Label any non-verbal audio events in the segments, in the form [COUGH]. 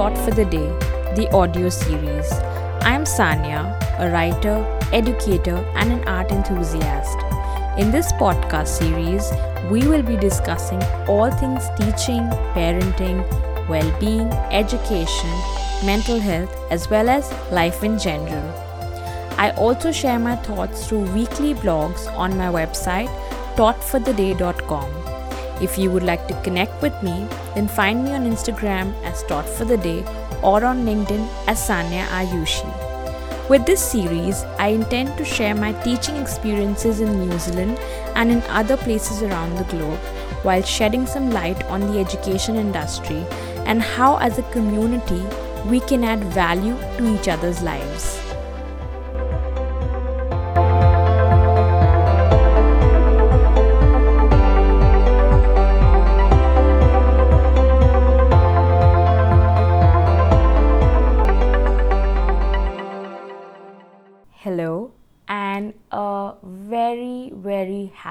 Taught for the Day, the audio series. I am Sanya, a writer, educator, and an art enthusiast. In this podcast series, we will be discussing all things teaching, parenting, well being, education, mental health, as well as life in general. I also share my thoughts through weekly blogs on my website, taughtfortheday.com. If you would like to connect with me, then find me on Instagram as Taught for the Day or on LinkedIn as Sanya Ayushi. With this series, I intend to share my teaching experiences in New Zealand and in other places around the globe while shedding some light on the education industry and how, as a community, we can add value to each other's lives.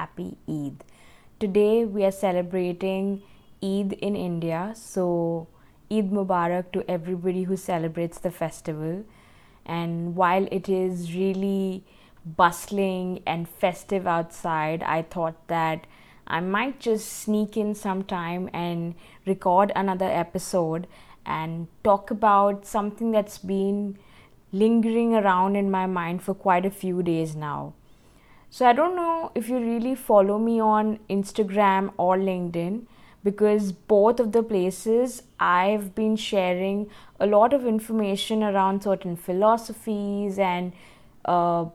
Happy Eid. Today we are celebrating Eid in India, so Eid Mubarak to everybody who celebrates the festival. And while it is really bustling and festive outside, I thought that I might just sneak in some time and record another episode and talk about something that's been lingering around in my mind for quite a few days now. So I don't know if you really follow me on Instagram or LinkedIn because both of the places I've been sharing a lot of information around certain philosophies and uh,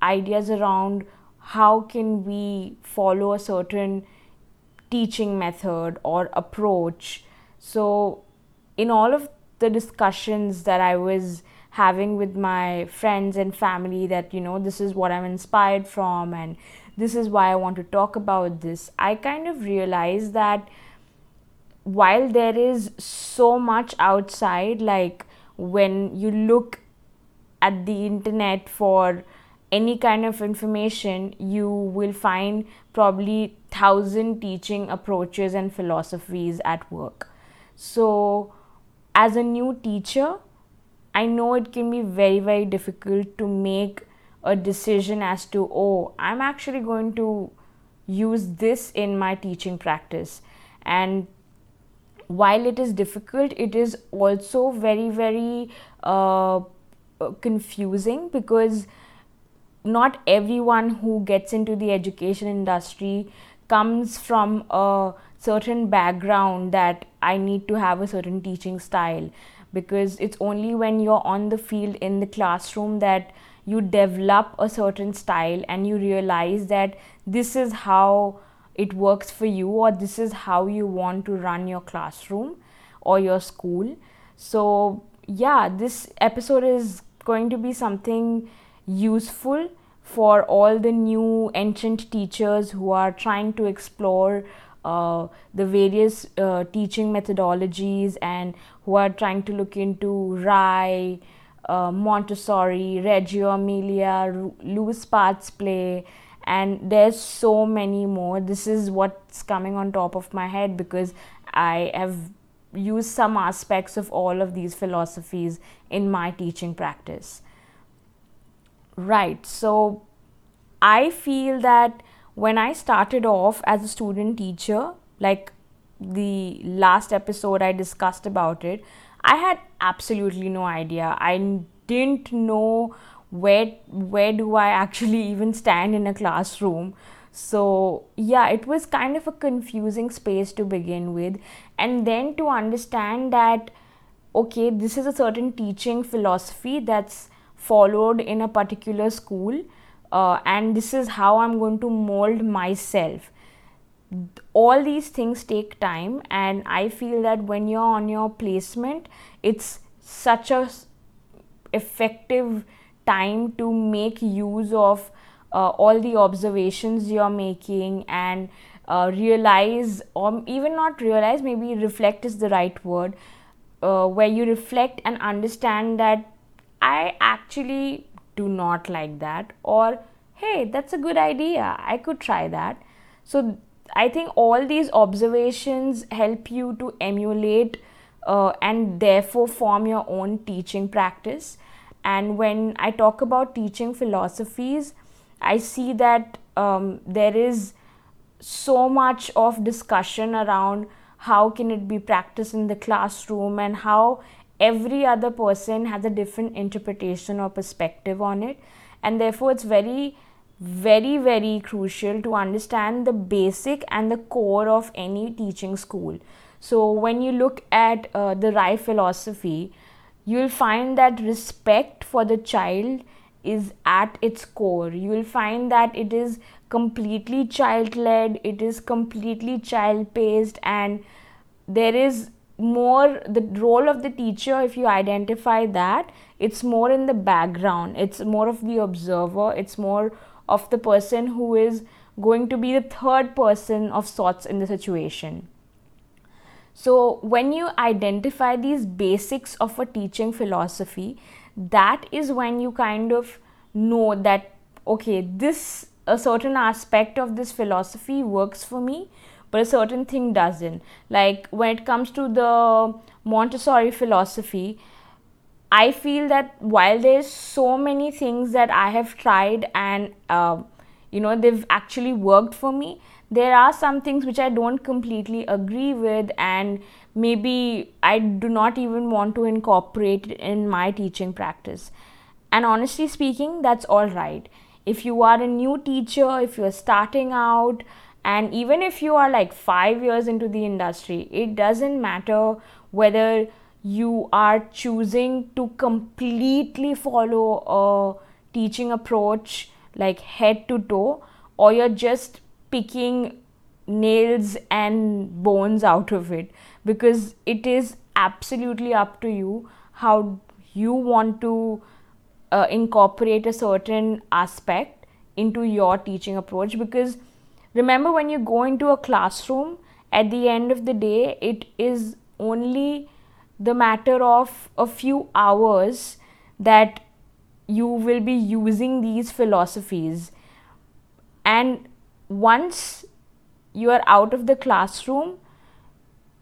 ideas around how can we follow a certain teaching method or approach. So in all of the discussions that I was having with my friends and family that you know this is what i'm inspired from and this is why i want to talk about this. I kind of realized that while there is so much outside like when you look at the internet for any kind of information you will find probably thousand teaching approaches and philosophies at work. So as a new teacher I know it can be very, very difficult to make a decision as to, oh, I'm actually going to use this in my teaching practice. And while it is difficult, it is also very, very uh, confusing because not everyone who gets into the education industry comes from a certain background that I need to have a certain teaching style because it's only when you're on the field in the classroom that you develop a certain style and you realize that this is how it works for you or this is how you want to run your classroom or your school. So yeah this episode is going to be something useful for all the new ancient teachers who are trying to explore uh, the various uh, teaching methodologies and who are trying to look into RIE, uh, Montessori, Reggio Emilia, loose parts play, and there's so many more. This is what's coming on top of my head because I have used some aspects of all of these philosophies in my teaching practice. Right, so I feel that when I started off as a student teacher, like the last episode I discussed about it, I had absolutely no idea. I didn't know where where do I actually [LAUGHS] even stand in a classroom. So, yeah, it was kind of a confusing space to begin with. And then to understand that, okay, this is a certain teaching philosophy that's followed in a particular school uh, and this is how i'm going to mold myself. All these things take time and i feel that when you're on your placement it's such a effective time to make use of uh, all the observations you're making and uh, realize or even not realize maybe reflect is the right word uh, where you reflect and understand that i actually do not like that or hey that's a good idea i could try that so i think all these observations help you to emulate uh, and therefore form your own teaching practice. And when I talk about teaching philosophies, I see that um, there is so much of discussion around how can it be practiced in the classroom and how every other person has a different interpretation or perspective on it. And therefore it's very very very crucial to understand the basic and the core of any teaching school. So when you look at uh, the RIE philosophy you'll find that respect for the child is at its core. You will find that it is completely child led it is completely child paced and there is more the role of the teacher if you identify that it's more in the background. It's more of the observer. It's more of the person who is going to be the third person of sorts in the situation. So when you identify these basics of a teaching philosophy that is when you kind of know that okay this a certain aspect of this philosophy works for me but a certain thing doesn't like when it comes to the montessori philosophy i feel that while there's so many things that i have tried and uh, you know they've actually worked for me there are some things which i don't completely agree with and maybe I do not even want to incorporate in my teaching practice. And honestly speaking, that's all right. If you are a new teacher, if you're starting out, and even if you are like five years into the industry, it doesn't matter whether you are choosing to completely follow a teaching approach like head to toe, or you're just picking nails and bones out of it. Because it is absolutely up to you how you want to uh, incorporate a certain aspect into your teaching approach. Because remember when you go into a classroom at the end of the day it is only the matter of a few hours that you will be using these philosophies and once you are out of the classroom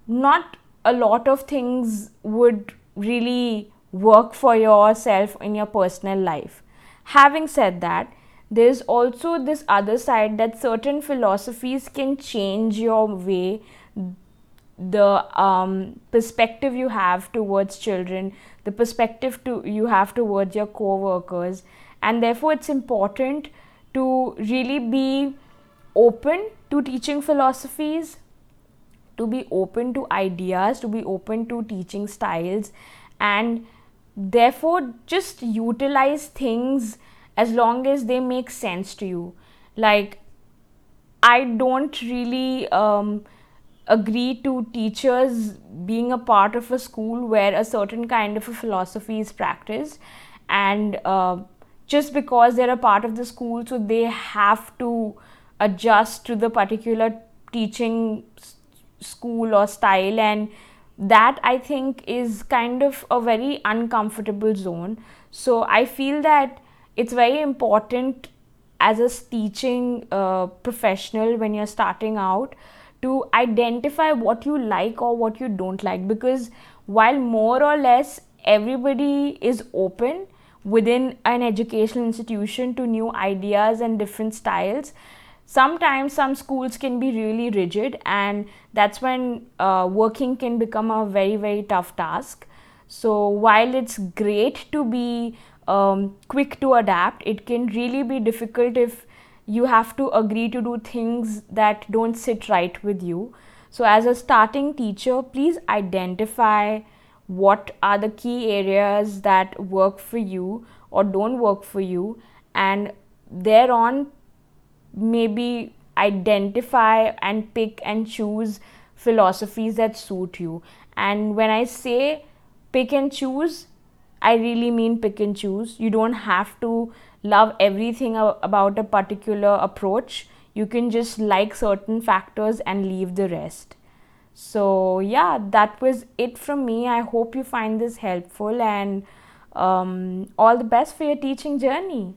not a lot of things would really work for yourself in your personal life. Having said that, there's also this other side that certain philosophies can change your way the um, perspective you have towards children the perspective to you have towards your co-workers. And therefore it's important to really be open to teaching philosophies to be open to ideas, to be open to teaching styles, and therefore just utilize things as long as they make sense to you. Like, I don't really um, agree to teachers being a part of a school where a certain kind of a philosophy is practiced, and uh, just because they're a part of the school, so they have to adjust to the particular teaching school or style. And that i think is kind of a very uncomfortable zone. So i feel that it's very important as a teaching uh, professional when you're starting out to identify what you like or what you don't like because while more or less everybody is open within an educational institution to new ideas and different styles sometimes some schools can be really rigid and that's when uh, working can become a very very tough task. So while it's great to be um, quick to adapt it can really be difficult if you have to agree to do things that don't sit right with you so as a starting teacher please identify what are the key areas that work for you or don't work for you and thereon maybe identify and pick and choose philosophies that suit you. And when I say pick and choose, I really mean pick and choose. You don't have to love everything about a particular approach. You can just like certain factors and leave the rest. So, yeah, that was it from me. I hope you find this helpful and um, all the best for your teaching journey.